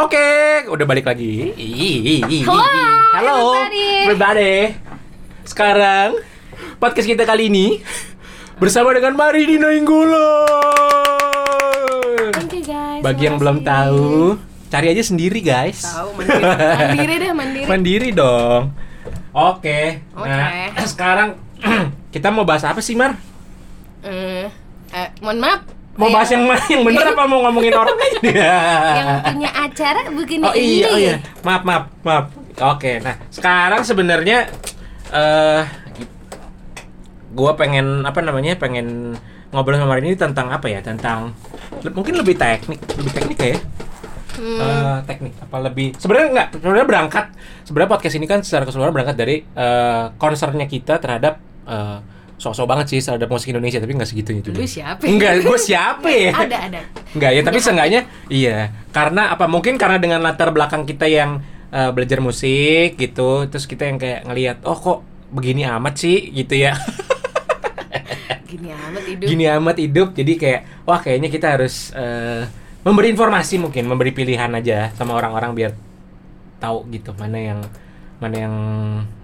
Oke, udah balik lagi. Hello, Halo, everybody. everybody. Sekarang podcast kita kali ini bersama dengan Marini Nainggolan. Thank you guys. Bagi yang belum tahu, cari aja sendiri guys. Tahu mandiri. mandiri deh mandiri. Mandiri dong. Oke. Nah, Oke. sekarang kita mau bahas apa sih, Mar? Eh, eh, mohon maaf. Mau bahas yang mana? Yang bener apa mau ngomongin orang aja? yang punya acara bukan Oh iya, oh iya. Maaf, maaf, maaf. Oke, nah sekarang sebenarnya eh gua pengen apa namanya? Pengen ngobrol sama hari ini tentang apa ya? Tentang le- mungkin lebih teknik, lebih teknik ya. Hmm, Eh, teknik apa lebih sebenarnya enggak sebenarnya berangkat sebenarnya podcast ini kan secara keseluruhan berangkat dari eh concernnya kita terhadap eh sok-sok banget sih terhadap musik Indonesia tapi nggak segitunya juga. Lu siapa? Enggak, gue siapa ya? ada ada. Enggak ya, tapi seenggaknya iya. Karena apa? Mungkin karena dengan latar belakang kita yang eh, belajar musik gitu, terus kita yang kayak ngelihat, oh kok begini amat sih gitu ya. Gini amat hidup. Gini amat hidup. Jadi kayak wah kayaknya kita harus eh, memberi informasi mungkin, memberi pilihan aja sama orang-orang biar tahu gitu mana yang mana yang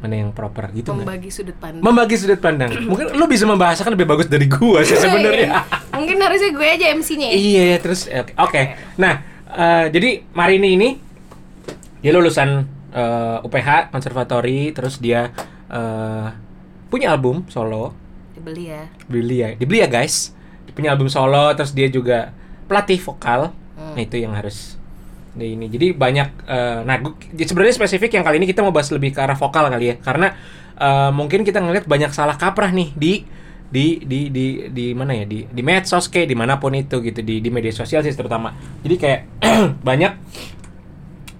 mana yang proper gitu? Membagi sudut pandang. Membagi sudut pandang. Mungkin lu bisa membahasakan lebih bagus dari gua sih sebenarnya. Mungkin harusnya gue aja MC-nya. ya. Iya, ya, terus oke. oke. Nah, eh, jadi Marini ini dia lulusan eh, UPH Konservatori, terus dia eh, punya album solo, Dibeli ya. dibeli ya, dibeli ya guys. Dia punya album solo, terus dia juga pelatih vokal. Hmm. Nah itu yang harus di ini. Jadi banyak. eh, nah, jadi sebenarnya spesifik yang kali ini kita mau bahas lebih ke arah vokal kali ya, karena eh, mungkin kita ngeliat banyak salah kaprah nih di di di di di mana ya di di medsos kayak di mana pun itu gitu di di media sosial sih terutama. Jadi kayak banyak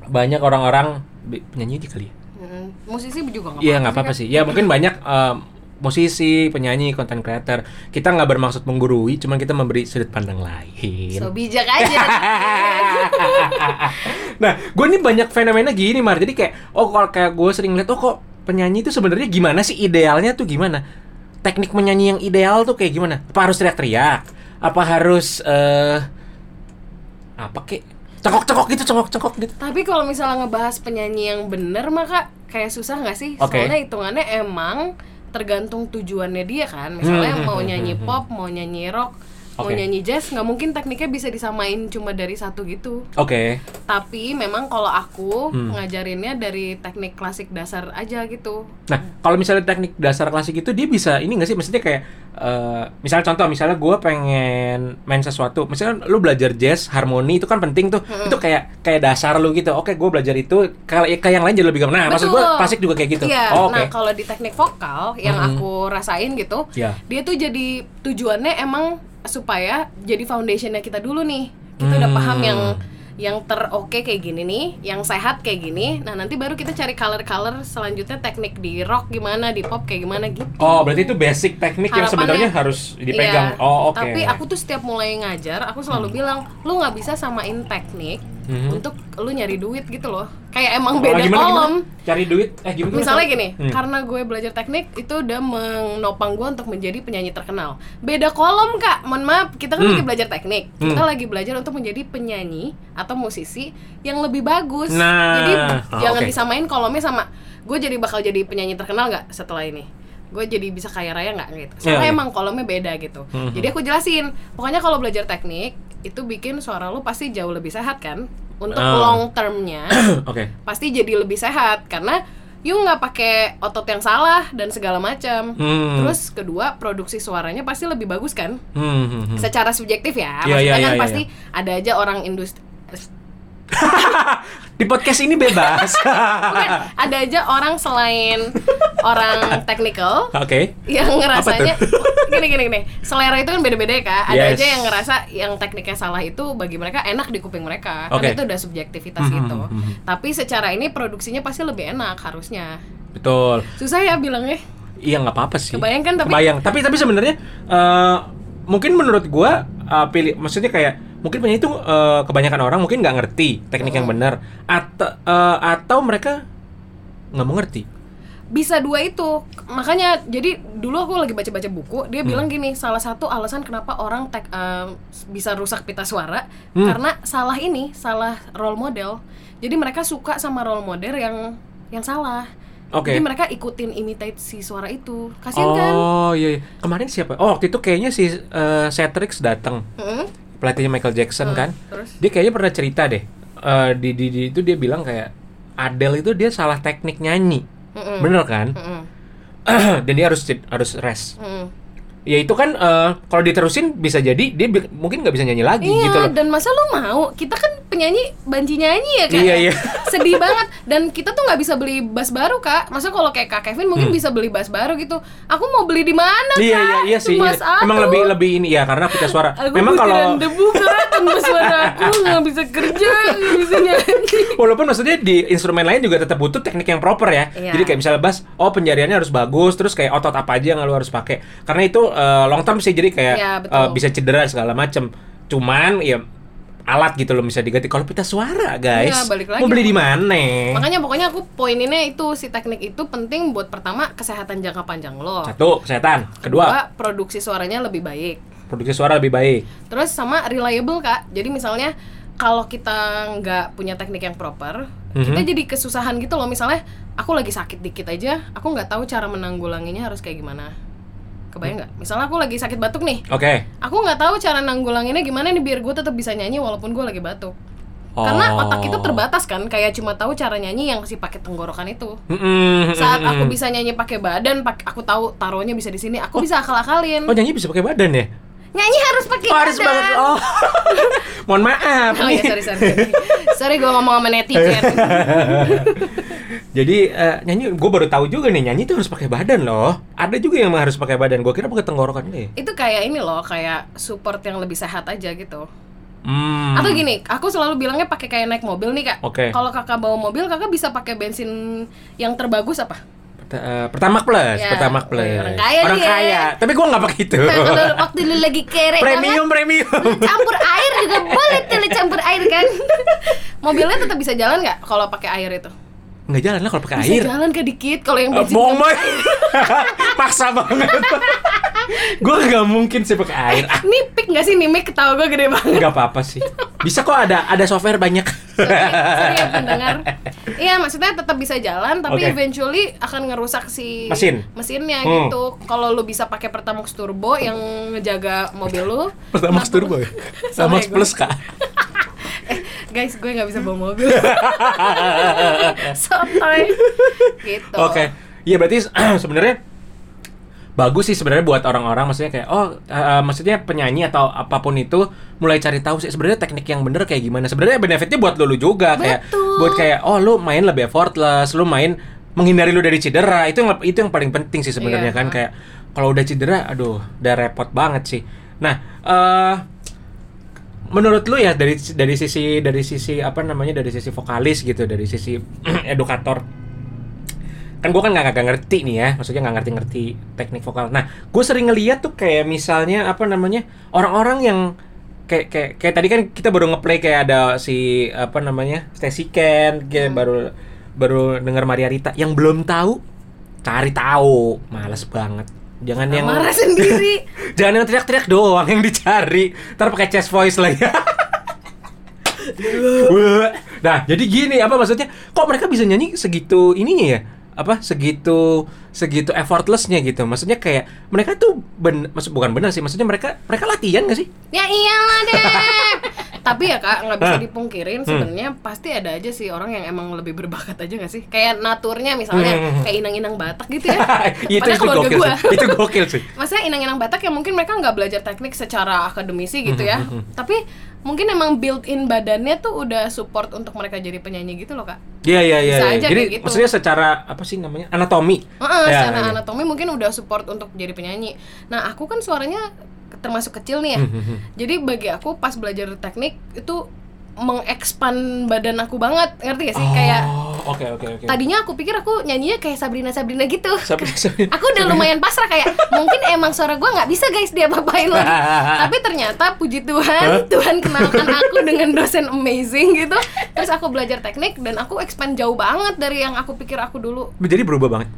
banyak orang-orang penyanyi aja kali ya. Hmm, musisi juga nggak Iya nggak apa-apa sih. Ya mungkin banyak eh, musisi, penyanyi, content creator. Kita nggak bermaksud menggurui, cuman kita memberi sudut pandang lain. So bijak aja. nah, gue nih banyak fenomena gini, Mar. Jadi kayak, oh kalau kayak gue sering lihat, oh kok penyanyi itu sebenarnya gimana sih idealnya tuh gimana? Teknik menyanyi yang ideal tuh kayak gimana? Apa harus teriak-teriak? Apa harus eh apa kek? Cekok-cekok gitu, cekok-cekok gitu. Tapi kalau misalnya ngebahas penyanyi yang bener maka kayak susah nggak sih? Oke. Soalnya hitungannya emang tergantung tujuannya dia kan. Misalnya Hmm, mau nyanyi hmm. pop, mau nyanyi rock, mau Oke. nyanyi jazz, nggak mungkin tekniknya bisa disamain cuma dari satu gitu. Oke. Tapi memang kalau aku Hmm. ngajarinnya dari teknik klasik dasar aja gitu. Nah, kalau misalnya teknik dasar klasik itu dia bisa ini nggak sih? Maksudnya kayak eh, misalnya contoh, misalnya gue pengen main sesuatu, misalnya lu belajar jazz, harmoni itu kan penting tuh. Mm-mm. Itu kayak kayak dasar lu gitu. Oke, gue belajar itu. Kalau kayak yang lain jadi lebih gampang. Nah, maksud gue Betul. klasik juga kayak gitu. Iya, Oh, Oke. nah kalau di teknik vokal yang Mhm. aku rasain gitu, Iya. dia tuh jadi tujuannya emang supaya jadi foundationnya kita dulu nih. Kita udah Hmm. paham yang yang teroke kayak gini nih, yang sehat kayak gini. Nah nanti baru kita cari color-color selanjutnya teknik di rock gimana, di pop kayak gimana gitu. Oh, berarti itu basic teknik yang sebenarnya harus dipegang. Iya, Oh, oke. Tapi aku tuh setiap mulai ngajar, aku selalu bilang, lu nggak bisa samain teknik Mhm. untuk lu nyari duit gitu loh. Kayak emang Oh, beda gimana, kolom. gimana? Cari duit. Eh, gimana? Misalnya gini, Hmm. karena gue belajar teknik itu udah menopang gue untuk menjadi penyanyi terkenal. Beda kolom kak, mohon maaf, kita kan Hmm. lagi belajar teknik, kita Hmm. lagi belajar untuk menjadi penyanyi atau musisi yang lebih bagus. Nah, jadi ah, jangan oke. disamain kolomnya sama gue jadi bakal jadi penyanyi terkenal nggak setelah ini. Gue jadi bisa kaya raya nggak gitu. Soalnya iya. emang kolomnya beda gitu. Hmm. Jadi aku jelasin, pokoknya kalau belajar teknik itu bikin suara lu pasti jauh lebih sehat kan. Untuk Ah. long termnya Oke. pasti jadi lebih sehat karena you nggak pakai otot yang salah dan segala macam. Hmm. Terus kedua produksi suaranya pasti lebih bagus kan? Hmm, hmm, hmm. Secara subjektif ya, Iya, maksudnya iya, kan iya, pasti ada aja orang industri Di podcast ini bebas. Bukan, ada aja orang selain orang technical Oke. yang ngerasanya gini gini gini selera itu kan beda-beda ya kak ada Yes. aja yang ngerasa yang tekniknya salah itu bagi mereka enak di kuping mereka Oke. kan itu udah subjektivitas Mhm, gitu mhm. tapi secara ini produksinya pasti lebih enak harusnya Betul. susah ya bilangnya Iya nggak apa-apa sih. Kebayang kan, tapi- Kebayang. Tapi tapi sebenarnya eh, mungkin menurut gua eh, pilih maksudnya kayak mungkin penyanyi itu eh, kebanyakan orang mungkin nggak ngerti teknik yang Hmm. benar atau eh, atau mereka nggak mengerti. bisa dua itu makanya jadi dulu aku lagi baca-baca buku dia Hmm. bilang gini salah satu alasan kenapa orang tek, em, bisa rusak pita suara Hmm. karena salah ini salah role model jadi mereka suka sama role model yang yang salah Oke. jadi mereka ikutin imitate si suara itu kasian kan Oh iya, iya. Kemarin siapa? Oh waktu itu kayaknya si uh, Cetrix datang Mm-mm. Pelatihnya Michael Jackson Hmm, kan. terus Dia kayaknya pernah cerita deh. Eh, di, di, di itu dia bilang kayak Adele itu dia salah teknik nyanyi. Mm-mm. Bener kan? Mm-mm. Dan dia harus harus rest. Mm. Ya itu kan eh, kalau diterusin bisa jadi dia bi- mungkin nggak bisa nyanyi lagi Iya, gitu loh. dan masa lu mau? Kita kan penyanyi banci nyanyi ya kan? Iya, iya. Sedih banget. Dan kita tuh nggak bisa beli bass baru kak. Masa kalau kayak kak Kevin mungkin bisa beli bass baru gitu. Aku mau beli di mana kak? Hmm. Iya iya iya sih. Iya. Emang lebih lebih ini ya karena pita suara. Aku Memang kalau debu kak, tanpa suara aku nggak bisa kerja, nggak bisa nyanyi. Walaupun maksudnya di instrumen lain juga tetap butuh teknik yang proper ya. Iya. Jadi kayak misalnya bass, oh penjariannya harus bagus, terus kayak otot apa aja yang lu harus pakai. Karena itu eh, long term sih jadi kayak Iya, eh, bisa cedera segala macem. Cuman ya alat gitu loh bisa diganti. Kalau pita suara guys, Iya, balik lagi. mau beli di mana? Makanya pokoknya aku poininnya itu si teknik itu penting buat pertama kesehatan jangka panjang lo. Satu kesehatan, kedua produksi suaranya lebih baik. produksi suara lebih baik. Terus sama reliable kak. Jadi misalnya kalau kita nggak punya teknik yang proper, kita Mhm. jadi kesusahan gitu loh. Misalnya aku lagi sakit dikit aja, aku nggak tahu cara menanggulanginya harus kayak gimana. Kebayang nggak? Misalnya aku lagi sakit batuk nih, Oke. aku nggak tahu cara nanggulanginnya gimana nih biar gue tetap bisa nyanyi walaupun gue lagi batuk. Karena Oh. otak kita terbatas kan, kayak cuma tahu cara nyanyi yang si pakai tenggorokan itu. Mm-mm, Saat aku bisa nyanyi pakai badan, pak aku tahu taruhnya bisa di sini, aku bisa akal-akalin. Oh nyanyi bisa pakai badan ya? Nyanyi harus pakai Oh, harus banget. Oh. Mohon maaf. Oh iya, sorry, sorry. Sorry, sorry gue ngomong sama netizen. Jadi eh, nyanyi, gue baru tahu juga nih nyanyi itu harus pakai badan loh. Ada juga yang harus pakai badan. Gue kira pakai tenggorokan deh. itu kayak ini loh, kayak support yang lebih sehat aja gitu. Hmm. Atau gini, aku selalu bilangnya pakai kayak naik mobil nih kak. Oke. Kalau kakak bawa mobil, kakak bisa pakai bensin yang terbagus apa? Eh, Pertamax plus, Ya, Pertamax plus. orang kaya Orang dia. ya. kaya. Tapi gue nggak pakai itu. Waktu lu lagi kere premium, premium. banget, lu campur air juga boleh tuh campur air kan. Mobilnya tetap bisa jalan nggak kalau pakai air itu? Nggak jalan lah kalau pakai Bisa air. jalan ke dikit kalau yang Eh, bensin. bohong boy. Paksa banget. gue nggak mungkin sih pakai air. Ah, Nih pik nggak sih nih mic ketawa gue gede banget. nggak apa-apa sih. Bisa kok ada ada software banyak. sorry, sorry ya pendengar. Iya maksudnya tetap bisa jalan tapi Oke. eventually akan ngerusak si Mesin. mesinnya Hmm. gitu. Kalau lu bisa pakai Pertamax Turbo yang ngejaga mobil lu. Pertamax turbo ya. Pertamax gue- plus kak. Eh, guys, gue nggak bisa bawa mobil. Sotoy. Gitu. Oke. Iya berarti sebenarnya bagus sih sebenarnya buat orang-orang maksudnya kayak oh eh, maksudnya penyanyi atau apa pun itu mulai cari tahu sih sebenarnya teknik yang bener kayak gimana. Sebenarnya benefitnya buat lu juga kayak Betul. buat kayak oh lu main lebih effortless, lu main menghindari lu dari cedera. Itu yang itu yang paling penting sih sebenarnya Iya. kan kayak kalau udah cedera aduh udah repot banget sih. Nah, eh menurut lu ya dari dari sisi dari sisi apa namanya dari sisi vokalis gitu dari sisi edukator. Kan gue kan nggak nggak ngerti nih ya maksudnya nggak ngerti-ngerti teknik vokal. Nah gue sering ngeliat tuh kayak misalnya apa namanya orang-orang yang kayak kayak kayak tadi kan kita baru ngeplay kayak ada si apa namanya Stacy Ken kayak baru baru dengar Maria Rita. Yang belum tahu cari tahu males banget jangan yang Marah sendiri. jangan yang teriak-teriak doang yang dicari. Ntar pakai chest voice lagi. Nah jadi gini apa maksudnya? Kok mereka bisa nyanyi segitu ininya ya apa segitu segitu effortlessnya gitu maksudnya kayak mereka tuh ben maksud bukan benar sih maksudnya mereka mereka latihan gak sih Ya iyalah deh. Tapi ya kak nggak bisa dipungkirin Hmm. sebenarnya pasti ada aja sih orang yang emang lebih berbakat aja nggak sih? Kayak naturnya misalnya Hmm. kayak inang-inang Batak gitu ya. itu Padahal itu keluarga gokil gua. sih itu gokil sih Maksudnya inang-inang Batak yang mungkin mereka nggak belajar teknik secara akademisi gitu ya. Hmm, Tapi mungkin emang built-in badannya tuh udah support untuk mereka jadi penyanyi gitu loh kak. iya iya iya iya. jadi gitu. maksudnya secara apa sih namanya anatomi Heeh, Ya, secara iya. anatomi mungkin udah support untuk jadi penyanyi. Nah, aku kan suaranya termasuk kecil nih ya. Hmm, Jadi bagi aku pas belajar teknik itu mengekspan badan aku banget, ngerti gak sih? Kayak oh oke oke oke tadinya aku pikir aku nyanyinya kayak Sabrina Sabrina gitu. Sabi- sabi- aku udah lumayan pasrah kayak mungkin emang suara gua nggak bisa guys dia apain lagi. Tapi ternyata puji Tuhan, Tuhan kenalkan aku dengan dosen amazing gitu. Terus aku belajar teknik dan aku expand jauh banget dari yang aku pikir aku dulu. jadi berubah banget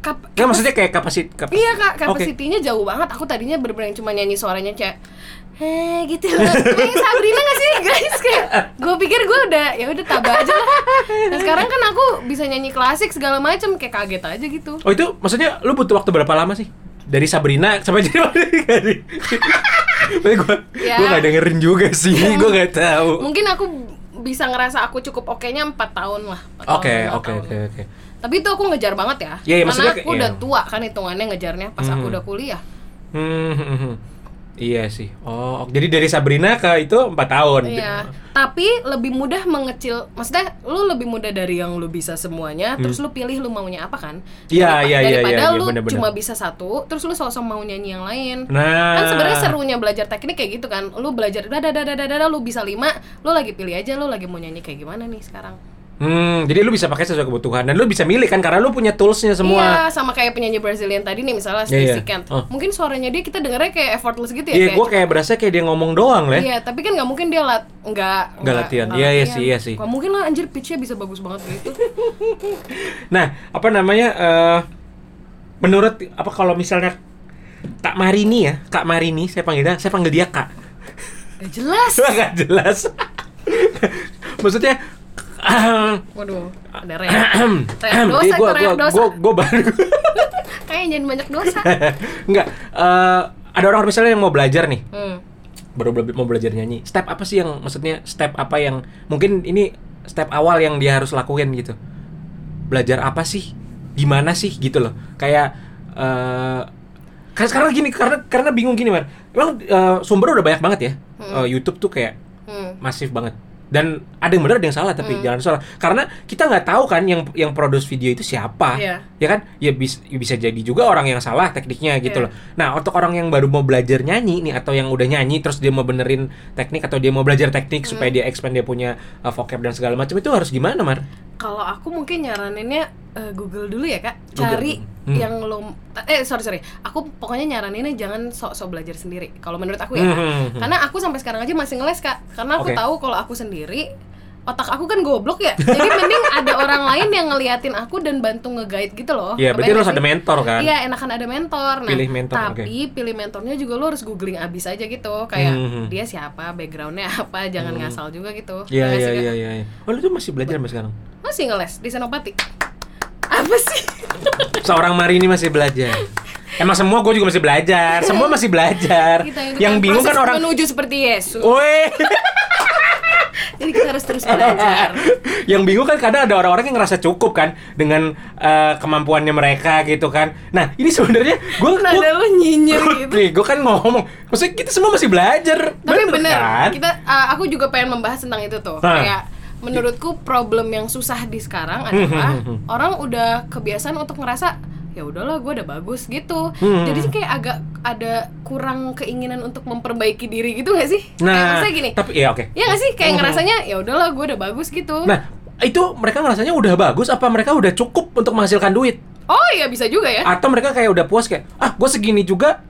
kap- Nggak maksudnya kayak kapasit kap- Iya kak, kapasitinya jauh banget. Aku tadinya bener-bener cuma nyanyi suaranya kayak Heh gitu loh Kayak Sabrina gak sih guys Kayak gue pikir gue udah ya udah tabah aja lah Nah sekarang kan aku bisa nyanyi klasik segala macem Kayak kaget aja gitu Oh itu maksudnya lu butuh waktu berapa lama sih? Dari Sabrina sampai jadi Tapi gue Ya. gue gak dengerin juga sih, gue gak tahu. Mungkin aku bisa ngerasa aku cukup oke-nya 4 tahun lah empat Oke oke oke oke. Tapi itu aku ngejar banget ya iya, maksudnya Karena aku kayak- udah iya. tua kan hitungannya ngejarnya Pas aku Hmm. udah kuliah Hmm, hmm, hmm. Iya sih. Oh, jadi dari Sabrina ke itu empat tahun. Iya, tapi lebih mudah mengecil. Maksudnya lu lebih mudah dari yang lu bisa semuanya, terus lu pilih lu maunya apa kan? Hmm. Iya, Daripa- iya, iya, Daripada iya, iya, lu bener-bener. cuma bisa satu, terus lu sosok mau nyanyi yang lain. Nah. Kan sebenarnya serunya belajar teknik kayak gitu kan. Lu belajar dada dada dada dada lu bisa lima, lu lagi pilih aja lu lagi mau nyanyi kayak gimana nih sekarang. Hmm, jadi lu bisa pakai sesuai kebutuhan dan lu bisa milih kan karena lu punya toolsnya semua. Iya, sama kayak penyanyi Brazilian tadi nih misalnya Iya, iya. Kent. Oh. Mungkin suaranya dia kita dengernya kayak effortless gitu ya Iya, kayak gue kayak berasa kayak dia ngomong doang lah. Iya, tapi kan nggak mungkin dia lat nggak Nggak latihan. Iya, iya sih, iya sih. Mungkin lah anjir pitch-nya bisa bagus banget gitu. Nah, apa namanya? eh menurut apa kalau misalnya Kak Marini ya, Kak Marini, saya panggilnya, saya panggil dia Kak. Gak jelas. Gak jelas. Maksudnya Waduh, ada reak. Reak dosa Jadi gua, gua, dosa. gua, gua baru. Kayaknya jangan banyak dosa. Enggak, eh, ada orang misalnya yang mau belajar nih. Hmm. baru mau belajar nyanyi. Step apa sih yang maksudnya step apa yang mungkin ini step awal yang dia harus lakuin gitu. Belajar apa sih? Gimana sih? Gitu loh. Kayak eh kan sekarang gini karena karena bingung gini man emang eh, sumber udah banyak banget ya? Eh, YouTube tuh kayak Hmm. masif banget dan ada yang benar ada yang salah tapi jangan salah karena kita nggak tahu kan yang yang produce video itu siapa Iya. ya kan ya bis- ya bisa jadi juga orang yang salah tekniknya gitu Iya. loh nah untuk orang yang baru mau belajar nyanyi nih atau yang udah nyanyi terus dia mau benerin teknik atau dia mau belajar teknik supaya Hmm. dia expand dia punya uh, vocab dan segala macam itu harus gimana mar Kalau aku mungkin nyaraninnya eh, Google dulu ya kak, Google. cari Hmm. yang lo eh sorry sorry, aku pokoknya nyaraninnya jangan sok-sok belajar sendiri. Kalau menurut aku ya, Hmm, karena aku sampai sekarang aja masih ngeles kak, karena aku Oke. tahu kalau aku sendiri otak aku kan goblok ya, jadi mending ada orang lain yang ngeliatin aku dan bantu nge-guide gitu loh. ya berarti harus ada mentor kan Iya, enakan ada mentor. Nah, Pilih mentor, tapi pilih mentornya juga lo harus googling abis aja gitu. Kayak Hmm. dia siapa, backgroundnya apa, jangan ngasal juga gitu. Iya Ya iya iya iya. iya. Oh lu tuh masih belajar sampai sekarang? Masih ngeles di Senopati. Apa sih? Seorang Marini masih belajar. Emang semua gue juga masih belajar. Semua masih belajar. Kita yang bingung kan orang. menuju seperti Yesus. Woi. Jadi kita harus terus belajar. yang bingung kan kadang ada orang-orang yang ngerasa cukup kan dengan eh, kemampuannya mereka gitu kan. Nah ini sebenarnya gue Nada lu nyinyir gitu. nih gue kan ngomong, maksudnya kita semua masih belajar. Tapi bener, kan? kita uh, aku juga pengen membahas tentang itu tuh. Nah. Kayak menurutku problem yang susah di sekarang adalah orang udah kebiasaan untuk ngerasa ya udahlah gue udah bagus gitu. Hmm. Jadi sih kayak agak ada kurang keinginan untuk memperbaiki diri gitu gak sih? kayak Nah, maksudnya gini. tapi ya oke. Ya gak sih kayak ngerasanya ya udahlah gue udah bagus gitu. Nah itu mereka ngerasanya udah bagus apa mereka udah cukup untuk menghasilkan duit? oh iya bisa juga ya. Atau mereka kayak udah puas kayak ah gue segini juga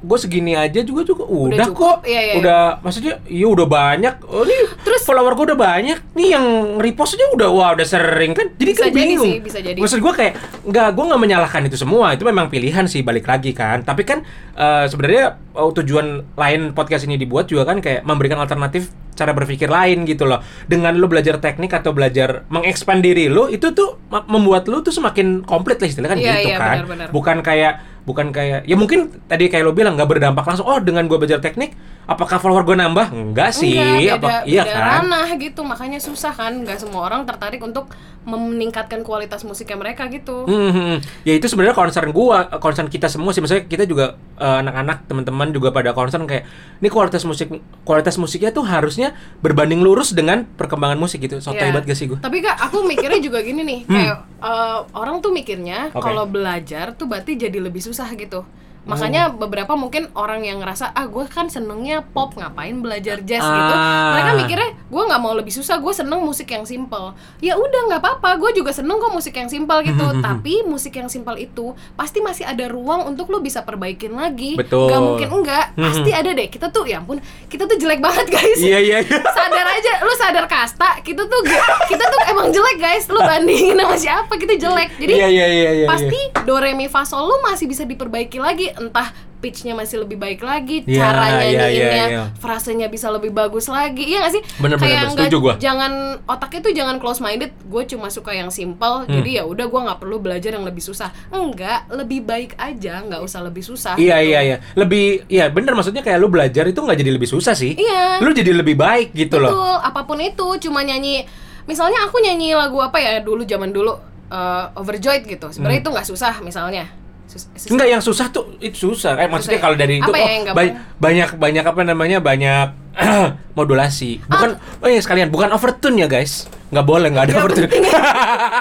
gue segini aja juga juga udah, cukup. kok. Iya, iya, iya. udah maksudnya iya udah banyak. Oh ini Terus- follower gue udah banyak. Nih yang repost aja udah wah udah sering kan. Jadi Bisa kan jadi bingung. sih, bisa jadi. maksud gue kayak nggak gue nggak menyalahkan itu semua. Itu memang pilihan sih balik lagi kan. Tapi kan eh, sebenarnya oh, tujuan lain podcast ini dibuat juga kan kayak memberikan alternatif cara berpikir lain gitu loh. Dengan lu belajar teknik atau belajar mengekspand diri lu itu tuh membuat lu tuh semakin komplit lah istilahnya kan Iya, gitu iya, kan. benar-benar. bukan kayak bukan kayak ya mungkin tadi kayak lo bilang nggak berdampak langsung oh dengan gue belajar teknik apakah follower gue nambah enggak sih Enggak, beda, apa iya beda kan ranah gitu makanya susah kan nggak semua orang tertarik untuk meningkatkan kualitas musiknya mereka gitu Hmm, hmm, hmm. ya itu sebenarnya concern gua, concern kita semua sih. Maksudnya kita juga eh, anak-anak, teman-teman juga pada concern kayak ini kualitas musik, kualitas musiknya tuh harusnya berbanding lurus dengan perkembangan musik gitu. So Iya. hebat gak sih gua? tapi kak aku mikirnya juga gini nih kayak eh, orang tuh mikirnya Hmm. Oke. kalau belajar tuh berarti jadi lebih susah gitu Makanya beberapa mungkin orang yang ngerasa ah gue kan senengnya pop ngapain belajar jazz gitu. Ah. Mereka mikirnya gue nggak mau lebih susah, gue seneng musik yang simple. Ya udah nggak apa-apa, gue juga seneng kok musik yang simple gitu. Tapi musik yang simple itu pasti masih ada ruang untuk lo bisa perbaikin lagi. Betul. Gak mungkin enggak, pasti ada deh. Kita tuh ya ampun, kita tuh jelek banget guys. Iya iya. iya. sadar aja lu sadar kasta kita tuh kita tuh emang jelek guys lu bandingin sama siapa kita jelek jadi Iya iya iya iya. pasti do re mi fa sol lu masih bisa diperbaiki lagi entah pitchnya masih lebih baik lagi Iya, cara nyanyiinnya iya, iya. frasenya bisa lebih bagus lagi iya gak sih Bener, kayak bener. nggak- Setuju gua. jangan otaknya tuh jangan close minded gue cuma suka yang simple Hmm. jadi ya udah gue nggak perlu belajar yang lebih susah enggak lebih baik aja nggak usah lebih susah Iya gitu. iya iya. Lebih iya bener maksudnya kayak lu belajar itu nggak jadi lebih susah sih. Iya. Lu jadi lebih baik gitu loh. Betul, apa pun itu, cuma nyanyi. Misalnya aku nyanyi lagu apa ya dulu zaman dulu eh, Overjoyed gitu. Sebenarnya itu nggak susah misalnya. Sus- susah. Enggak yang susah tuh itu susah. Eh maksudnya Susah ya? kalau dari itu oh, ya gampang? ba- banyak banyak apa namanya banyak modulasi. Bukan Ah. oh iya sekalian bukan overtune ya guys. Nggak boleh nggak ada overtune.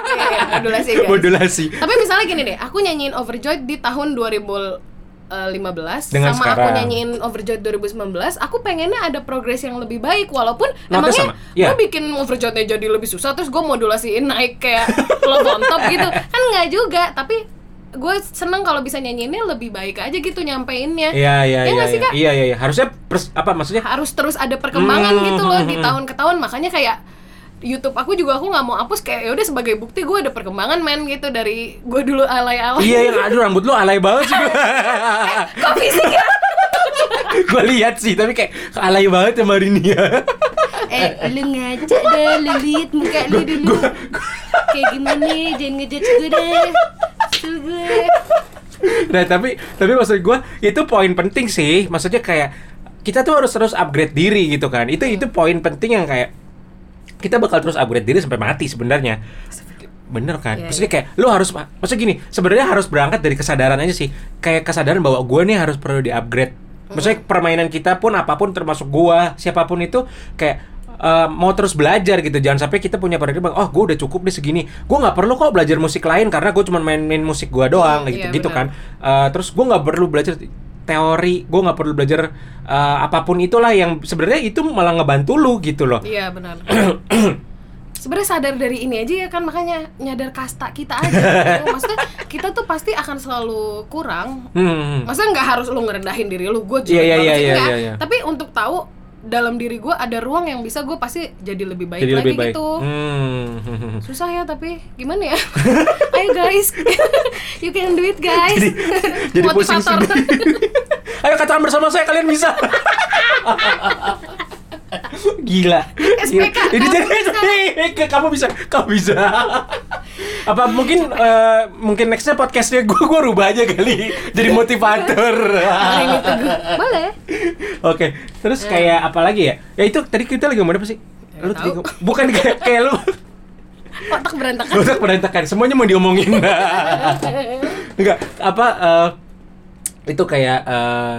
Iya, iya, modulasi guys. modulasi. Tapi misalnya gini deh, aku nyanyiin Overjoyed di tahun 2015 Dengan sama aku sekarang. nyanyiin Overjoyed 2019, aku pengennya ada progres yang lebih baik walaupun Notnya emangnya sama, iya. gue bikin Overjoyednya jadi lebih susah terus gue modulasiin naik kayak on top gitu. Kan nggak juga, tapi gue seneng kalau bisa nyanyiinnya lebih baik aja gitu nyampeinnya. Iya iya Ya iya. sih, iya. Iya iya iya. Harusnya pers- apa maksudnya? harus terus ada perkembangan Hmm, gitu loh hmm, di tahun ke tahun makanya kayak YouTube aku juga aku nggak mau hapus kayak ya udah sebagai bukti gue ada perkembangan men gitu dari gue dulu alay-alay Iya yang aduh rambut lu alay banget sih. kok fisik ya gue lihat sih tapi kayak alay banget sama Rinia. eh lu ngaca dah lu liat muka lu dulu kayak gimana jangan ngejudge gue deh Gue nah tapi tapi maksud gue itu poin penting sih. Maksudnya kayak kita tuh harus terus upgrade diri gitu kan. Itu itu poin penting yang kayak kita bakal terus upgrade diri sampai mati sebenarnya. Bener kan? Iya, maksudnya kayak lu harus maksudnya gini sebenarnya harus berangkat dari kesadaran aja sih. Kayak kesadaran bahwa gue nih harus perlu di upgrade maksudnya permainan kita pun apa pun termasuk gua siapa pun itu kayak eh, mau terus belajar gitu jangan sampai kita punya paradigma oh gue udah cukup deh segini gue nggak perlu kok belajar musik lain karena gue cuma main-main musik gua doang Hmm, gitu iya, gitu benar. kan Eh, terus gue nggak perlu belajar teori gue nggak perlu belajar eh, apa pun itulah yang sebenarnya itu malah ngebantu lu gitu loh iya benar sebenarnya sadar dari ini aja ya kan makanya nyadar kasta kita aja gitu. maksudnya kita tuh pasti akan selalu kurang Hmm. Masa nggak harus lu ngerendahin diri lu, gue Iya, iya, banget iya, sih, iya, nggak. iya, iya. Tapi untuk tahu dalam diri gue ada ruang yang bisa gue pasti jadi lebih baik jadi lagi lebih baik gitu. Hmm. Susah ya tapi gimana ya? Ayo guys, you can do it guys. jadi jadi Motivator. ayo katakan bersama saya kalian bisa Gila. SPK, Gila. Ini jadi. SPK, kamu bisa, kamu bisa. Apa mungkin eh, mungkin nextnya podcastnya gue gue rubah aja kali jadi motivator. Boleh. Oke, terus kayak apa lagi ya? Ya itu tadi kita lagi ngomong apa sih? Lu tadi bukan kayak, kayak lu Otak berantakan. Usah berantakan, semuanya mau diomongin Enggak, apa eh, Itu kayak eh,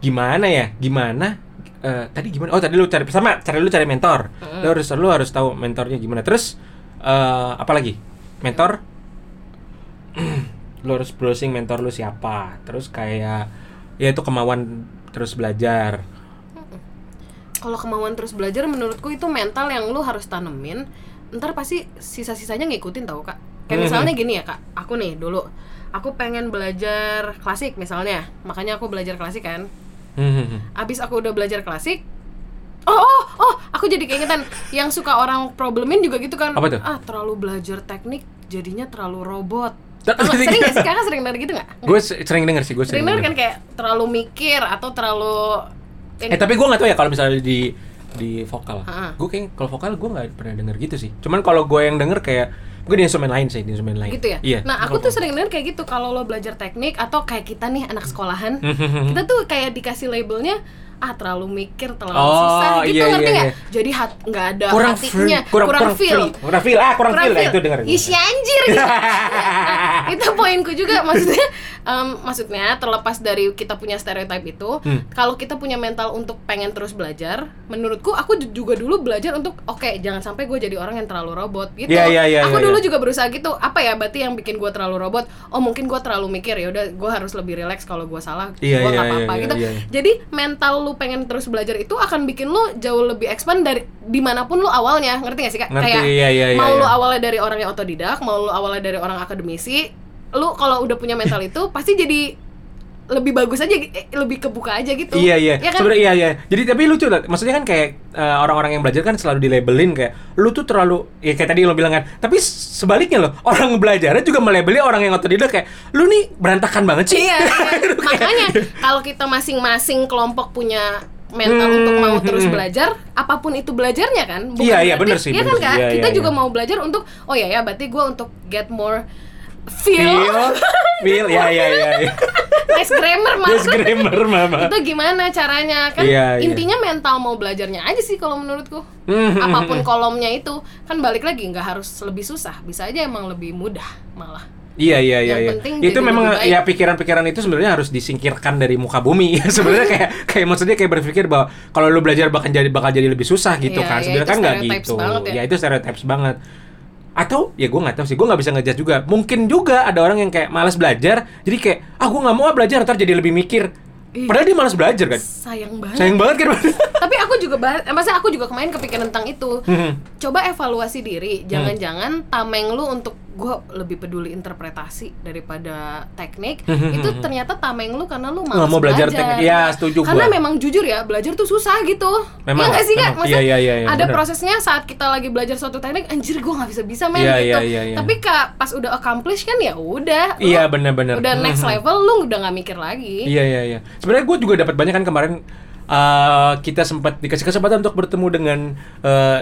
Gimana ya, gimana eh, Tadi gimana, oh tadi lu cari Sama, cari lu cari mentor Lu harus lu harus tahu mentornya gimana Terus, eh, apa lagi? Mentor Lu harus browsing mentor lu siapa Terus kayak Ya itu kemauan terus belajar Kalau kemauan terus belajar menurutku itu mental yang lu harus tanemin. Ntar pasti sisa-sisanya ngikutin tau kak. Kayak Mhm. misalnya gini ya kak, aku nih dulu aku pengen belajar klasik misalnya, makanya aku belajar klasik kan. Hmm. Abis aku udah belajar klasik, oh oh oh, aku jadi keingetan yang suka orang problemin juga gitu kan. Apa tuh? Ah terlalu belajar teknik jadinya terlalu robot. Tau nggak? sering gak sih kakak sering denger gitu nggak? Gue sering denger sih, gue Sering sering denger denger kan kayak terlalu mikir atau terlalu Eh tapi gue nggak tahu ya kalau misalnya di di vokal. Gue kayak kalau vokal gue nggak pernah denger gitu sih. Cuman kalau gue yang denger kayak gue di instrumen lain sih, di instrumen lain. gitu ya. Iya. Nah, aku tuh sering denger kayak gitu kalau lo belajar teknik atau kayak kita nih anak sekolahan, kita tuh kayak dikasih labelnya ah terlalu mikir terlalu Oh, susah gitu iya, ngerti iya, nggak iya. jadi hat nggak ada kurang hatinya free, kurang, kurang, feel free. kurang feel ah kurang, feel, ya, itu dengar Ih, si anjir gitu. Nah, itu poinku juga maksudnya em, maksudnya terlepas dari kita punya stereotip itu Hmm. kalau kita punya mental untuk pengen terus belajar menurutku aku ju- juga dulu belajar untuk oke jangan sampai gue jadi orang yang terlalu robot gitu Iya, iya, iya, aku iya, dulu iya. juga berusaha gitu apa ya berarti yang bikin gue terlalu robot oh mungkin gue terlalu mikir ya udah gue harus lebih rileks kalau gue salah Iya, gue iya, nggak apa-apa iya, gitu iya, iya. jadi mental lu pengen terus belajar itu akan bikin lu jauh lebih expand dari di mana pun lu awalnya. Ngerti gak sih kak? Ngerti, kayak iya, iya, iya, mau lu iya. awalnya dari orang yang otodidak mau lu awalnya dari orang akademisi lu kalau udah punya mental itu pasti jadi lebih bagus aja eh, lebih kebuka aja gitu Iya iya. ya kan? Sebenarnya iya iya. Jadi tapi lucu lah. Maksudnya kan kayak eh, orang-orang yang belajar kan selalu dilabelin kayak lu tuh terlalu ya kayak tadi lo bilang kan. Tapi sebaliknya loh, orang belajar juga melabeli orang yang otodidak kayak lu nih berantakan banget sih. Iya, iya. makanya kalau kita masing-masing kelompok punya mental Hmm, untuk mau terus hmm. belajar, apa pun itu belajarnya kan? Iya, iya, berarti- bener sih, Iya bener kan sih. kak? Iya, kita iya, juga iya. mau belajar untuk, oh ya ya, berarti gue untuk get more feel, Feel, feel, ya ya ya. ya. nice grammar Yes, maksud. grammar mama. itu gimana caranya kan? Iya, iya. Intinya mental mau belajarnya aja sih kalau menurutku. Hmm, hmm, Apa pun kolomnya itu kan balik lagi nggak harus lebih susah, bisa aja emang lebih mudah malah. Iya iya iya. Yang iya. penting Itu memang ya pikiran-pikiran itu sebenarnya harus disingkirkan dari muka bumi. sebenarnya kayak kayak maksudnya kayak berpikir bahwa kalau lu belajar bakal jadi bakal jadi lebih susah gitu Iya, kan. iya, Sebenarnya kan nggak gitu. ya. ya itu stereotypes banget. Atau ya gue nggak tahu sih, gue nggak bisa ngejudge juga. Mungkin juga ada orang yang kayak malas belajar, jadi kayak ah gue nggak mau ah belajar ntar jadi lebih mikir. Ih. Padahal dia malas belajar kan. Sayang banget. Sayang banget kan. Tapi aku juga bahas, eh, maksudnya aku juga kemarin kepikiran tentang itu. Hmm. Coba evaluasi diri, jangan-jangan tameng lu untuk gue lebih peduli interpretasi daripada teknik. Hmm, itu hmm, hmm. ternyata tameng lu karena lu malas mau belajar belajar. teknik. Ya, setuju Karena gua. memang jujur ya, belajar tuh susah gitu. Memang, Iya nggak sih kak? Maksudnya Iya, iya, iya, ada bener. prosesnya saat kita lagi belajar suatu teknik, anjir gue nggak bisa bisa men Iya, gitu. iya, iya, iya. Tapi kak pas udah accomplish kan ya udah. Iya benar-benar. Udah next level, lu udah nggak mikir lagi. Iya iya iya. Sebenarnya gue juga dapat banyak kan kemarin eh, kita sempat dikasih kesempatan untuk bertemu dengan eh,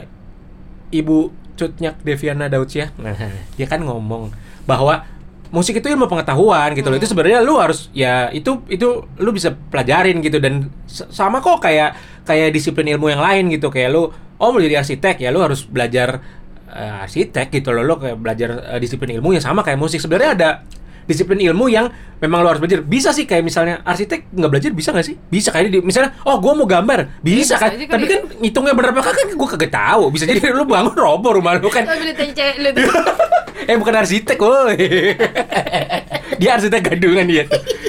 Ibu Cutnyak Deviana Daudsia. Nah, dia kan ngomong bahwa musik itu ilmu pengetahuan gitu loh. Hmm. Itu sebenarnya lu harus ya itu itu lu bisa pelajarin gitu dan sama kok kayak kayak disiplin ilmu yang lain gitu kayak lu oh mau jadi arsitek ya lu harus belajar eh, arsitek gitu loh. Lu kayak belajar eh, disiplin ilmu yang sama kayak musik. Sebenarnya ada disiplin ilmu yang memang lo harus belajar. Bisa sih kayak misalnya arsitek nggak belajar bisa nggak sih? Bisa kayak di, misalnya oh gue mau gambar. Bisa bisa kan? tapi ya. kan ngitungnya berapa kan gue kagak tahu. Bisa jadi lu bangun roboh rumah lu kan. Eh bukan arsitek woi. Dia arsitek gadungan dia.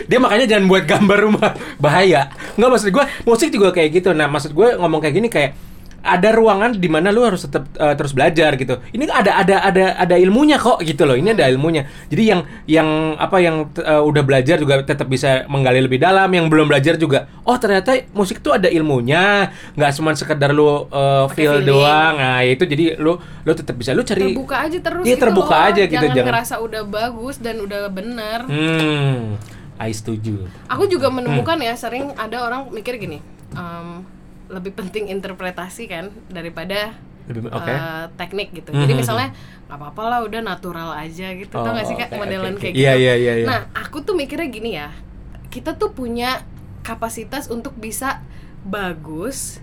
Dia makanya jangan buat gambar rumah. Bahaya. Nggak maksud gue musik juga kayak gitu. Nah maksud gue ngomong kayak gini kayak ada ruangan di mana lu harus tetap eh, terus belajar gitu. Ini ada ada ada ada ilmunya kok gitu loh. Ini ada ilmunya. Jadi yang yang apa yang eh, udah belajar juga tetap bisa menggali lebih dalam. Yang belum belajar juga, oh ternyata musik tuh ada ilmunya. nggak cuma sekedar lu Pakai feel doang. Nah itu jadi lu lu tetap bisa lu cari terbuka aja terus Iya, gitu terbuka loh. aja gitu, jangan, jangan- ngerasa udah bagus dan udah bener Hmm, I setuju. aku juga Hmm. menemukan ya sering ada orang mikir gini em, lebih penting interpretasi kan daripada Lebih- Oke. eh, teknik gitu Mhm. jadi misalnya nggak apa-apa lah udah natural aja gitu tau Oh, gak sih kak oke, modelan oke, kayak oke. gitu iya, iya, iya. nah aku tuh mikirnya gini ya kita tuh punya kapasitas untuk bisa bagus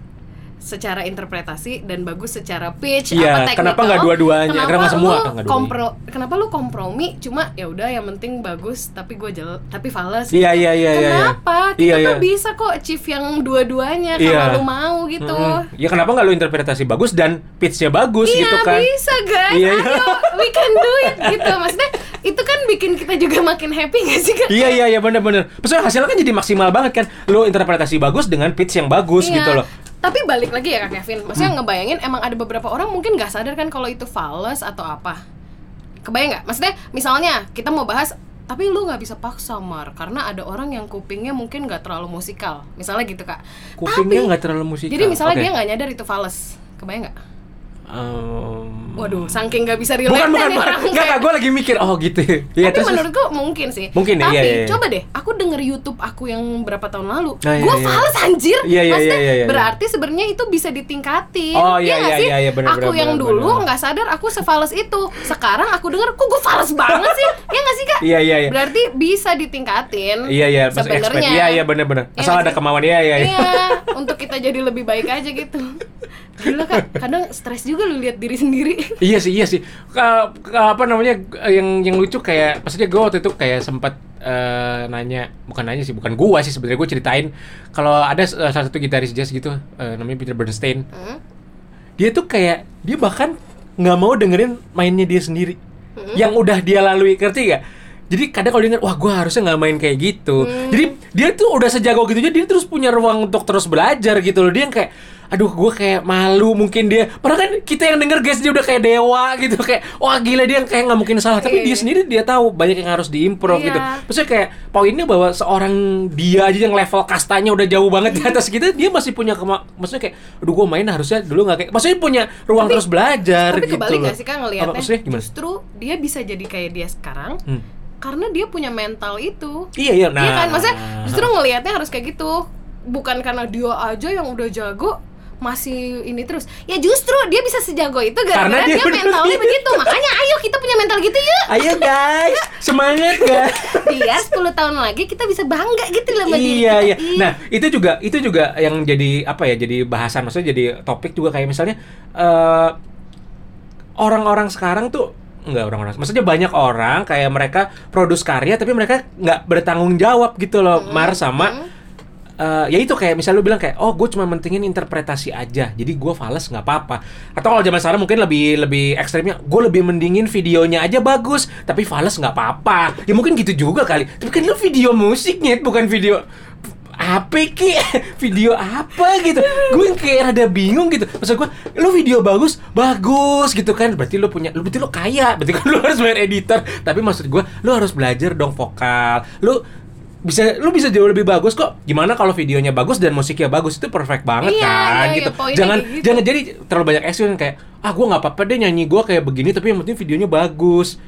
secara interpretasi dan bagus secara pitch Iya, apa teknikal. kenapa nggak dua-duanya? Kenapa Kenapa semua? lu dua-duanya. kompro kenapa lu kompromi cuma ya udah yang penting bagus tapi gue jel tapi fals Iya, iya, iya, iya, iya. kenapa kita Iya, tuh iya. bisa kok achieve yang dua-duanya Iya. kalau lu mau gitu Mm-mm. Ya kenapa nggak lu interpretasi bagus dan pitch-nya bagus Iya gitu kan? bisa guys, Iya, iya. ayo we can do it gitu Maksudnya itu kan bikin kita juga makin happy gak sih kan? Iya iya iya benar-benar. Maksudnya hasilnya kan jadi maksimal banget kan. Lu interpretasi bagus dengan pitch yang bagus Iya. gitu loh. Tapi balik lagi ya Kak Kevin, maksudnya Hmm. ngebayangin emang ada beberapa orang mungkin nggak sadar kan kalau itu fals atau apa. Kebayang nggak? Maksudnya misalnya kita mau bahas tapi lu nggak bisa paksa Mar karena ada orang yang kupingnya mungkin nggak terlalu musikal misalnya gitu kak Kupingnya nggak terlalu musikal. jadi misalnya Oke. dia nggak nyadar itu fals kebayang nggak Em, waduh saking nggak bisa relate Bukan bukan bukan. enggak, gue lagi mikir. Oh gitu. Iya tapi terus. menurutku mungkin sih. Mungkin ya, Tapi iya, iya, iya. coba deh, aku denger YouTube aku yang berapa tahun lalu, Nah, iya, gue iya. fals anjir. Iya, iya, Maksudnya iya, iya, iya. berarti sebenarnya itu bisa ditingkatin. Oh, iya, iya, sih? iya, iya, benar, Aku yang benar, dulu nggak sadar aku sefales itu. Sekarang aku denger, kok gue fals banget sih? ya nggak sih kak? Iya, iya, iya. Berarti bisa ditingkatin. Iya iya. Sebenarnya. Iya iya benar-benar. Iya Asal ada kemauan iya iya. iya. Iya, untuk kita jadi lebih baik aja gitu. Gila kak, kadang stres juga lu lihat diri sendiri. Iya sih, iya sih. Ka- ka- apa namanya yang yang lucu kayak maksudnya gue waktu itu kayak sempat eh, nanya, bukan nanya sih, bukan gua sih sebenarnya gue ceritain kalau ada eh, salah satu gitaris jazz gitu eh, namanya Peter Bernstein. Hmm? Dia tuh kayak dia bahkan nggak mau dengerin mainnya dia sendiri. Hmm? Yang udah dia lalui, ngerti gak? Jadi kadang kalau denger, wah gue harusnya nggak main kayak gitu. Hmm. Jadi dia tuh udah sejago gitu aja, dia terus punya ruang untuk terus belajar gitu loh. Dia yang kayak, aduh gue kayak malu mungkin dia. Padahal kan kita yang denger guys dia udah kayak dewa gitu kayak, wah gila dia yang kayak nggak mungkin salah. Tapi Iya, dia iya. sendiri dia tahu banyak yang harus diimprove Iya. gitu. Maksudnya kayak poinnya bahwa seorang dia aja yang level kastanya udah jauh banget di atas kita, dia masih punya kema maksudnya kayak, aduh gue main harusnya dulu nggak kayak, maksudnya punya ruang Tapi- terus belajar Tapi gitu kebalik loh. gak sih kak ngelihatnya? Apa, maksudnya gimana? Justru dia bisa jadi kayak dia sekarang Hmm. Karena dia punya mental itu. Iya iya nah. Iya kan, maksudnya justru ngelihatnya harus kayak gitu. Bukan karena dia aja yang udah jago masih ini terus. Ya justru dia bisa sejago itu Karena gara-gara dia dia, mentalnya begitu. Makanya ayo kita punya mental gitu yuk. Ayo guys, semangat guys. Biar 10 tahun lagi kita bisa bangga gitu loh sama iya iya. Ih. Nah itu juga itu juga yang jadi apa ya jadi bahasan maksudnya jadi topik juga kayak misalnya eh, orang-orang sekarang tuh nggak orang-orang. Maksudnya banyak orang kayak mereka produce karya tapi mereka nggak bertanggung jawab gitu loh mar sama eh, ya itu kayak misalnya lu bilang kayak oh gue cuma mentingin interpretasi aja jadi gue fales nggak apa-apa. Atau kalau zaman sekarang mungkin lebih lebih ekstrimnya gue lebih mendingin videonya aja bagus tapi fales nggak apa-apa. Ya mungkin gitu juga kali. Tapi kan lu video musiknya bukan video apa ki? Video apa gitu? Gue kayak rada bingung gitu. Maksud gue lu video bagus bagus gitu kan? Berarti lu punya lu berarti lu kaya. Berarti kan lu harus bayar editor. Tapi maksud gue lu harus belajar dong vokal. Lu bisa lu bisa jauh lebih bagus kok. Gimana kalau videonya bagus dan musiknya bagus? Itu perfect banget Iya, kan iya, iya, gitu. poinnya jangan gitu. jangan jadi terlalu banyak action kayak ah gue nggak apa-apa deh nyanyi gue kayak begini tapi yang penting videonya bagus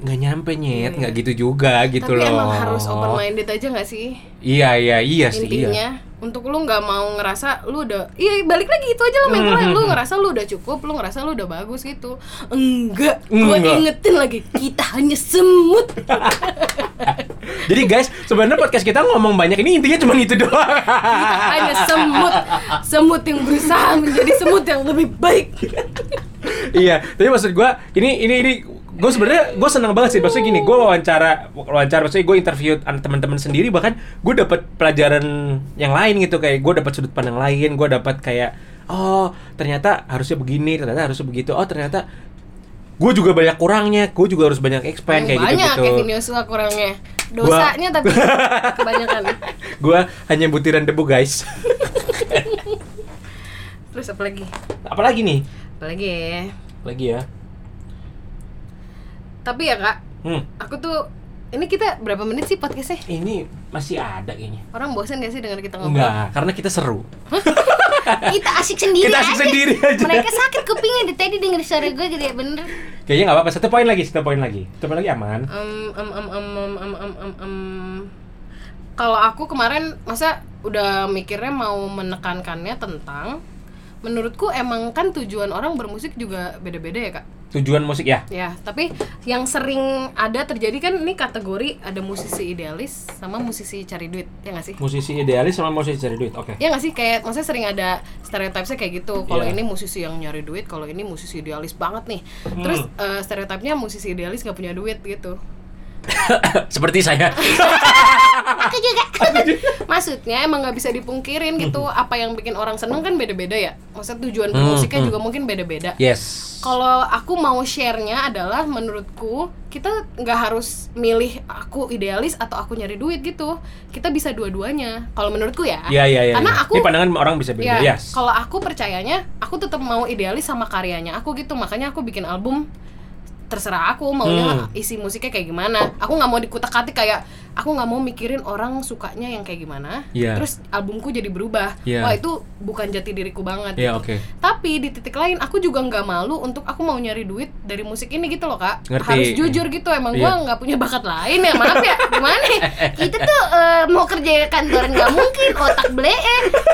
nggak nyampe nyet. Iya, nggak gitu juga gitu Tapi loh. emang harus open minded aja gak sih? iya iya iya sih iya. intinya untuk lu nggak mau ngerasa lu udah iya balik lagi itu aja lo mentalnya Hmm. lu ngerasa lu udah cukup lu ngerasa lu udah bagus gitu. Enggak gue ingetin lagi kita hanya semut. Jadi guys, sebenarnya podcast kita ngomong banyak ini intinya cuma itu doang. kita hanya semut. Semut yang berusaha menjadi semut yang lebih baik. Iya, tapi maksud gua ini ini ini gue sebenarnya gue senang banget sih. Maksudnya gini gue wawancara wawancara maksudnya gue interview an- teman-teman sendiri bahkan gue dapat pelajaran yang lain gitu. Kayak gue dapat sudut pandang lain gue dapat kayak oh ternyata harusnya begini ternyata harusnya begitu. Oh ternyata gue juga banyak kurangnya gue juga harus banyak expand kayak gitu banyak gitu Kevin Yosua kurangnya. Dosanya tapi kebanyakan. Gue hanya butiran debu guys. Terus apa lagi? Apalagi nih? Apa lagi ya? Lagi ya tapi ya kak hmm. aku tuh ini kita berapa menit sih podcastnya? Ini masih ada kayaknya. Orang bosan gak sih dengar kita ngobrol enggak karena kita seru. Kita asik sendiri Kita asik aja. sendiri aja. mereka sakit kupingnya dari tadi denger suara gue gitu ya bener. Kayaknya nggak apa-apa. Satu poin lagi satu poin lagi. Satu poin lagi aman. Em, em, em, em, em, em, em, em, em. kalau aku kemarin masa udah mikirnya mau menekankannya tentang menurutku emang kan tujuan orang bermusik juga beda-beda ya kak tujuan musik ya ya tapi yang sering ada terjadi kan ini kategori ada musisi idealis sama musisi cari duit ya nggak sih musisi idealis sama musisi cari duit oke Ya nggak sih kayak maksudnya sering ada stereotipnya kayak gitu. Kalau Iya. ini musisi yang nyari duit, kalau ini musisi idealis banget nih. Terus eh, stereotipnya musisi idealis nggak punya duit gitu. seperti saya Aku juga. Maksudnya emang nggak bisa dipungkirin gitu. Apa yang bikin orang seneng kan beda-beda ya. Maksudnya tujuan bermusiknya hmm. juga mungkin beda-beda. yes Kalau aku mau share-nya adalah menurutku kita nggak harus milih aku idealis atau aku nyari duit gitu. Kita bisa dua-duanya. Kalau menurutku ya. Iya iya iya. Karena iya. aku ini pandangan orang bisa beda. Ya, yes. kalau aku percayanya, aku tetap mau idealis sama karyanya aku gitu. Makanya aku bikin album terserah aku maunya Hmm. isi musiknya kayak gimana aku nggak mau dikutak-katik kayak aku nggak mau mikirin orang sukanya yang kayak gimana Iya. terus albumku jadi berubah Iya. wah itu bukan jati diriku banget Iya, gitu. oke. tapi di titik lain aku juga nggak malu untuk aku mau nyari duit dari musik ini gitu loh kak Ngerti. harus jujur gitu emang Iya. gua nggak punya bakat lain ya maaf ya gimana ya? kita tuh eh, mau kerja kantoran nggak mungkin otak blee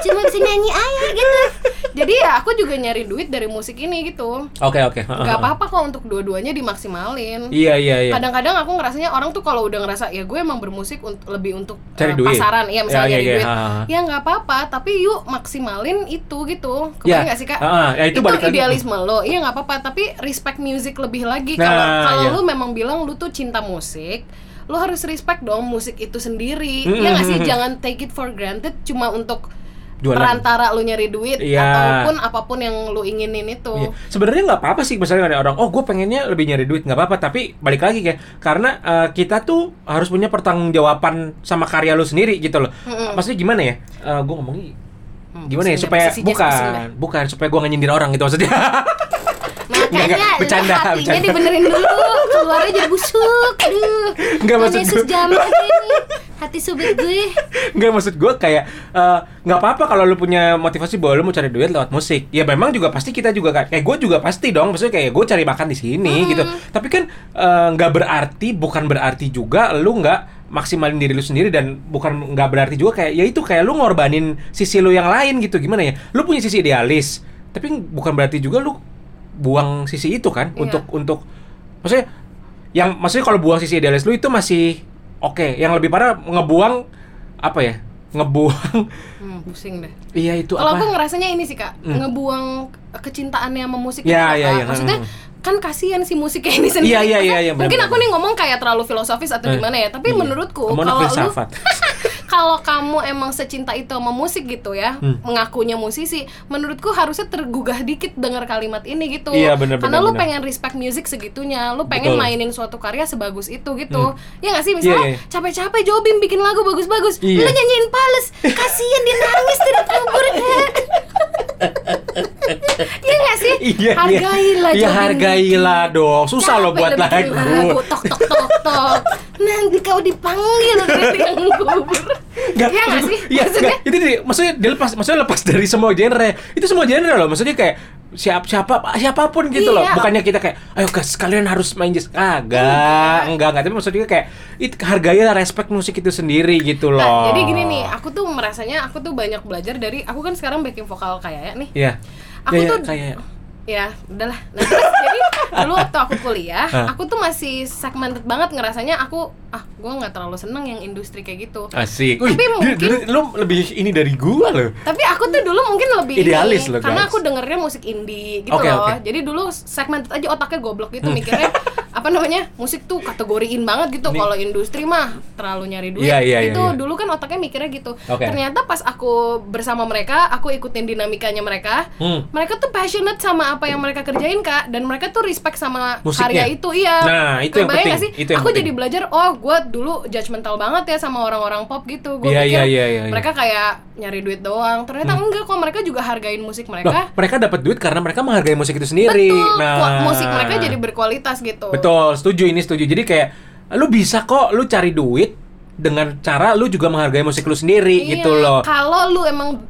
cuma bisa nyanyi aja gitu jadi ya aku juga nyari duit dari musik ini gitu Oke, oke. nggak apa-apa kok untuk dua-duanya dimaksimalin Iya, iya, iya. kadang-kadang aku ngerasanya orang tuh kalau udah ngerasa ya gue emang bermusik unt- lebih untuk Cari eh, duit. pasaran iya Ya, misalnya ya, nyari ya, duit ha, ha. ya nggak apa-apa tapi yuk maksimalin itu gitu Ya, kebayang nggak sih kak ha. Ya, itu lagi. idealisme lo iya nggak apa-apa tapi respect music lebih lagi Nah, kalau kalau iya. lu memang bilang lu tuh cinta musik lu harus respect dong musik itu sendiri Mm, ya nggak sih jangan take it for granted cuma untuk Jualan. perantara lu nyari duit Iya. ataupun apa pun yang lu inginin itu Iya. Sebenarnya nggak apa-apa sih misalnya ada orang, oh gue pengennya lebih nyari duit nggak apa-apa, tapi balik lagi kayak karena eh, kita tuh harus punya pertanggungjawaban sama karya lu sendiri gitu loh. Mm-mm. Maksudnya gimana ya? Eh gue ngomongnya Hmm, gimana ya supaya bukan bukan supaya gue nggak nyindir orang gitu maksudnya. Makanya lu bercanda, hatinya bercanda. dibenerin dulu, keluarnya jadi busuk. Aduh. Nggak, maksud Yesus gue- jamah nih. Hati sobat gue. Nggak maksud gue kayak eh, nggak apa-apa kalau lu punya motivasi bahwa lu mau cari duit lewat musik. Ya memang juga pasti kita juga kayak kayak gue juga pasti dong. Maksudnya kayak gue cari makan di sini gitu. Tapi kan eh, nggak berarti bukan berarti juga lu nggak maksimalin diri lu sendiri dan bukan nggak berarti juga kayak ya itu kayak lu ngorbanin sisi lu yang lain gitu gimana ya? Lu punya sisi idealis. Tapi bukan berarti juga lu buang sisi itu kan Iya. untuk untuk maksudnya yang maksudnya kalau buang sisi idealis lu itu masih oke yang lebih parah ngebuang apa ya ngebuang Hmm, pusing deh. iya itu Kalau aku ngerasanya ini sih kak, Hmm. ngebuang kecintaannya sama musik Ya, itu, ya, ya, Maksudnya hmm. Kan kasihan si musiknya ini sendiri. Iya, iya, iya, iya, Mungkin aku nih ngomong kayak terlalu filosofis atau Eh, gimana ya, tapi iya. menurutku kalau lu kalau kamu emang secinta itu sama musik gitu ya, Hmm. mengakunya musisi, menurutku harusnya tergugah dikit dengar kalimat ini gitu. Iya, benar, Karena benar, lu pengen respect music segitunya, lu pengen Betul. mainin suatu karya sebagus itu gitu. Hmm. Ya nggak sih, misalnya Iya, iya. capek-capek Jobim bikin lagu bagus-bagus, Iya. lu nyanyiin pales, kasihan dia nangis dari kubur. Iya nggak sih? iya Hargailah iya hargailah dong susah lo Capek buat bikin lagu Tok tok tok tok. Nanti kau dipanggil yang kubur. Iya nggak maksud- sih? Iya, Maksudnya? nggak, itu dia, maksudnya dia lepas, maksudnya lepas dari semua genre. Itu semua genre loh, maksudnya kayak siap siapa siapa pun gitu loh. Iya. Bukannya kita kayak, ayo guys kalian harus main jazz. Ah, enggak, enggak, enggak. Tapi maksudnya kayak it, hargailah respect musik itu sendiri gitu loh. Nah, jadi gini nih, aku tuh merasanya aku tuh banyak belajar dari aku kan sekarang backing vokal kayak ya nih. Iya. Aku Ya, ya, tuh kayak Ya, udahlah. Nah, terus jadi dulu waktu aku kuliah, aku tuh masih segmented banget ngerasanya aku ah, gua nggak terlalu seneng yang industri kayak gitu. asik. Tapi Wih, mungkin- dulu, lu lebih ini dari gua loh. Tapi aku tuh dulu mungkin lebih Idealis ini, loh, karena guys. aku dengernya musik indie gitu Oke, loh. oke. Jadi dulu segmented aja otaknya goblok gitu mikirnya apa namanya musik tuh kategoriin banget gitu. Kalau industri mah terlalu nyari duit. Iya, iya, itu iya. dulu kan otaknya mikirnya gitu. Oke. Ternyata pas aku bersama mereka, aku ikutin dinamikanya mereka. Hmm. Mereka tuh passionate sama apa yang mereka kerjain kak, dan mereka tuh respect sama Musiknya. karya itu iya. Nah, itu yang Kebayang penting. nggak sih? Itu yang aku penting. jadi belajar, oh gue dulu judgmental banget ya sama orang-orang pop gitu. Gue Iya, pikir iya, iya, iya, iya. mereka kayak nyari duit doang. Ternyata enggak kok, mereka juga hargain musik Loh, mereka. mereka dapat duit karena mereka menghargai musik itu sendiri. Betul, nah, musik mereka jadi berkualitas gitu. Betul, setuju ini setuju. Jadi kayak lu bisa kok lu cari duit dengan cara lu juga menghargai musik lu sendiri Iya, gitu loh. Kalau lu emang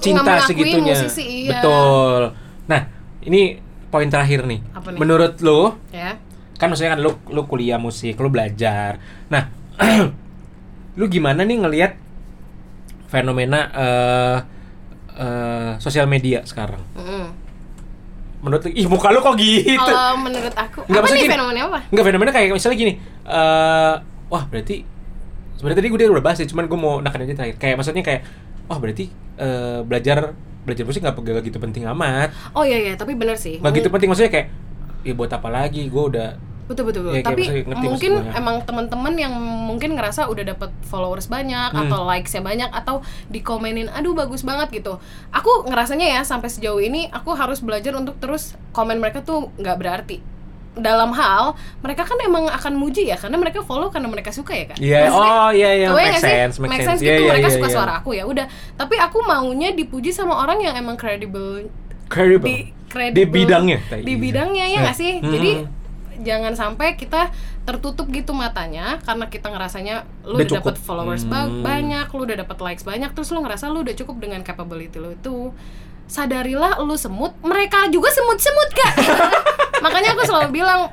Cinta segitunya. musisi, iya. Betul. Nah, ini poin terakhir nih. Apa nih? Menurut lu Ya. kan maksudnya kan lu lu kuliah musik, lu belajar. Nah, lu gimana nih ngelihat fenomena eh eh, sosial media sekarang? Mm. Menurut ih muka lu kok gitu? Kalau menurut aku, Nggak, apa nih gini. fenomena apa? Enggak fenomena kayak misalnya gini. eh wah, berarti sebenarnya tadi gue udah bahas sih, cuman gue mau nekanin aja terakhir. Kayak maksudnya kayak wah, berarti eh, belajar belajar musik nggak nggak gitu penting amat. Oh iya iya, tapi bener sih. Nggak gitu penting maksudnya kayak ya buat apa lagi? Gue udah betul betul, betul. Kayak tapi ngerti mungkin gue. emang teman-teman yang mungkin ngerasa udah dapet followers banyak Hmm. atau likesnya banyak atau dikomenin aduh bagus banget gitu aku ngerasanya ya sampai sejauh ini aku harus belajar untuk terus komen mereka tuh nggak berarti dalam hal mereka kan emang akan muji ya karena mereka follow karena mereka suka ya kan Iya, Maksudnya, oh iya iya make sense, make, sense. gitu Iya, iya, mereka iya, suka iya. suara aku ya udah tapi aku maunya dipuji sama orang yang emang credible Credible. di Di credible bidangnya. di bidangnya ya nggak sih Hmm. jadi jangan sampai kita tertutup gitu matanya karena kita ngerasanya lu Udah dapat followers ba- Hmm. banyak, lu udah dapat likes banyak, terus lu ngerasa lu udah cukup dengan capability lu itu. Sadarilah lu semut, mereka juga semut-semut kak. Makanya aku selalu bilang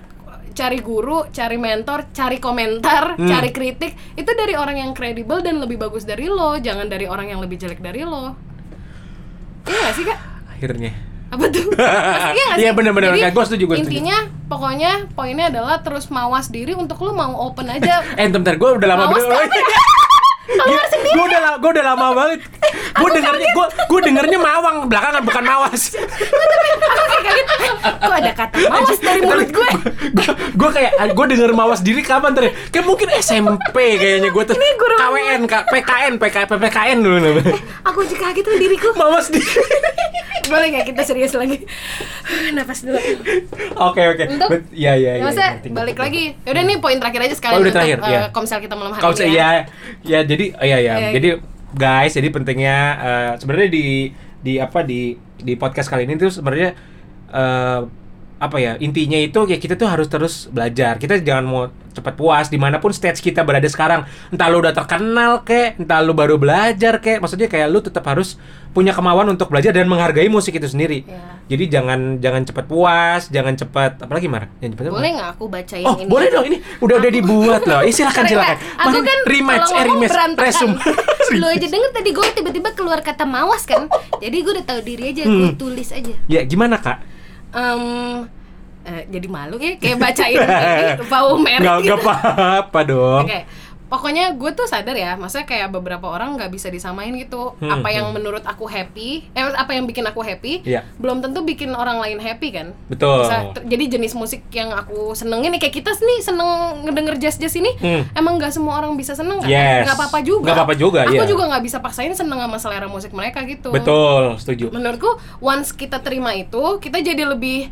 cari guru, cari mentor, cari komentar, Hmm. cari kritik itu dari orang yang kredibel dan lebih bagus dari lo, jangan dari orang yang lebih jelek dari lo. Iya gak sih kak? Akhirnya. Apa tuh? Iya gak sih? Iya, bener-bener. Jadi, gua setuju, setuju. Intinya pokoknya poinnya adalah terus mawas diri untuk lo mau open aja. Eh, bentar, gue udah lama bener. Gue udah gue udah lama banget. Gue dengernya, gue gue dengernya mawang belakangan bukan mawas. Aku kayak kaget. Kok ada kata mawas dari mulut gue? gue kayak gue denger mawas diri kapan tadi? Kayak mungkin SMP kayaknya gue tuh. KWN, PKN, PK, PPKN dulu namanya. Aku juga kaget tuh diriku. Mawas diri. Boleh nggak kita serius lagi? Napas dulu. Oke oke. Iya iya Ya, iya. maksudnya ngerti, balik lagi. Yaudah nih poin terakhir aja sekalian Oh, udah terakhir, iya. komsel kita malam hari Kau ini ya. ya jadi iya ya. Iya, Jadi guys, jadi pentingnya eh, sebenarnya di di apa di di podcast kali ini tuh sebenarnya eh, apa ya intinya itu ya kita tuh harus terus belajar kita jangan mau cepat puas di mana pun stage kita berada sekarang entah lu udah terkenal kek entah lu baru belajar kek maksudnya kayak lu tetap harus punya kemauan untuk belajar dan menghargai musik itu sendiri Iya. jadi jangan jangan cepat puas jangan cepat apalagi marah jangan cepat Boleh nggak aku bacain Oh, ini? boleh dong ini udah udah dibuat loh. Eh, silakan silakan. Aku kan rematch, eh, rematch, resume. Lu aja denger tadi gue tiba-tiba keluar kata mawas kan. Jadi gue udah tahu diri aja, gue Hmm. tulis aja. Ya gimana kak? Em, eh, jadi malu ya kayak bacain ini bau merek Nggak gitu. apa-apa dong. Oke, pokoknya gue tuh sadar ya, maksudnya kayak beberapa orang nggak bisa disamain gitu. Hmm, apa yang hmm. menurut aku happy, eh apa yang bikin aku happy, Iya. belum tentu bikin orang lain happy kan. Betul. Bisa- jadi jenis musik yang aku senengin nih kayak kita nih seneng ngedenger jazz jazz ini, Hmm. emang nggak semua orang bisa seneng kan? Yes. Nggak apa-apa juga. Nggak apa-apa juga, Aku iya. juga nggak bisa paksain seneng sama selera musik mereka gitu. Betul, setuju. Menurutku once kita terima itu, kita jadi lebih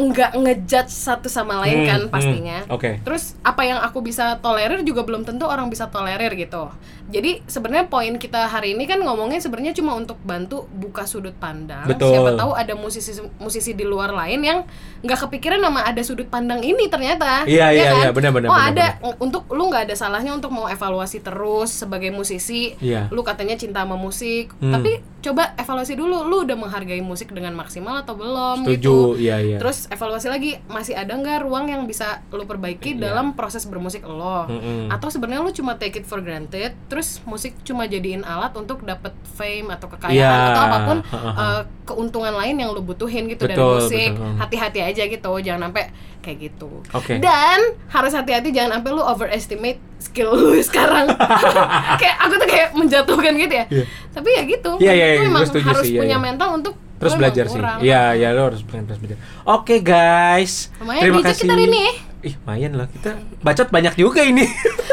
enggak ngejudge satu sama lain Hmm, kan hmm, pastinya. oke. Terus apa yang aku bisa tolerir juga belum tentu orang bisa tolerir gitu. Jadi sebenarnya poin kita hari ini kan ngomongin sebenarnya cuma untuk bantu buka sudut pandang. Betul. Siapa tahu ada musisi musisi di luar lain yang nggak kepikiran nama ada sudut pandang ini ternyata. Iya, Ya iya, kan? iya, benar, benar, Oh benar, ada untuk lu nggak ada salahnya untuk mau evaluasi terus sebagai musisi. Iya. Lu katanya cinta sama musik, Hmm. tapi coba evaluasi dulu lu udah menghargai musik dengan maksimal atau belum Setuju, gitu. iya, iya. Terus evaluasi lagi masih ada nggak ruang yang bisa lu perbaiki Iya. dalam proses bermusik lo? Mm-mm. Atau sebenarnya lu cuma take it for granted, terus musik cuma jadiin alat untuk dapet fame atau kekayaan Iya. atau apa pun uh, keuntungan lain yang lu butuhin gitu dari Betul, musik. betul. Hati-hati aja gitu, jangan sampai kayak gitu. Oke. Dan harus hati-hati jangan sampai lu overestimate skill lu sekarang. kayak aku tuh kayak menjatuhkan gitu ya. Iya. Tapi ya gitu. Iya, iya, Lu iya, memang harus sih, iya, punya iya. mental untuk Terus belajar sih. Iya, iya lo harus pengen terus belajar. Oke, guys. Lumayan Terima kasih. kita hari ini. Ih, lumayan loh. Kita bacot banyak juga ini.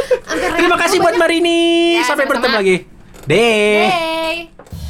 Terima kasih buat. Marini. Ya, Sampai bertemu lagi. Deh. Deh.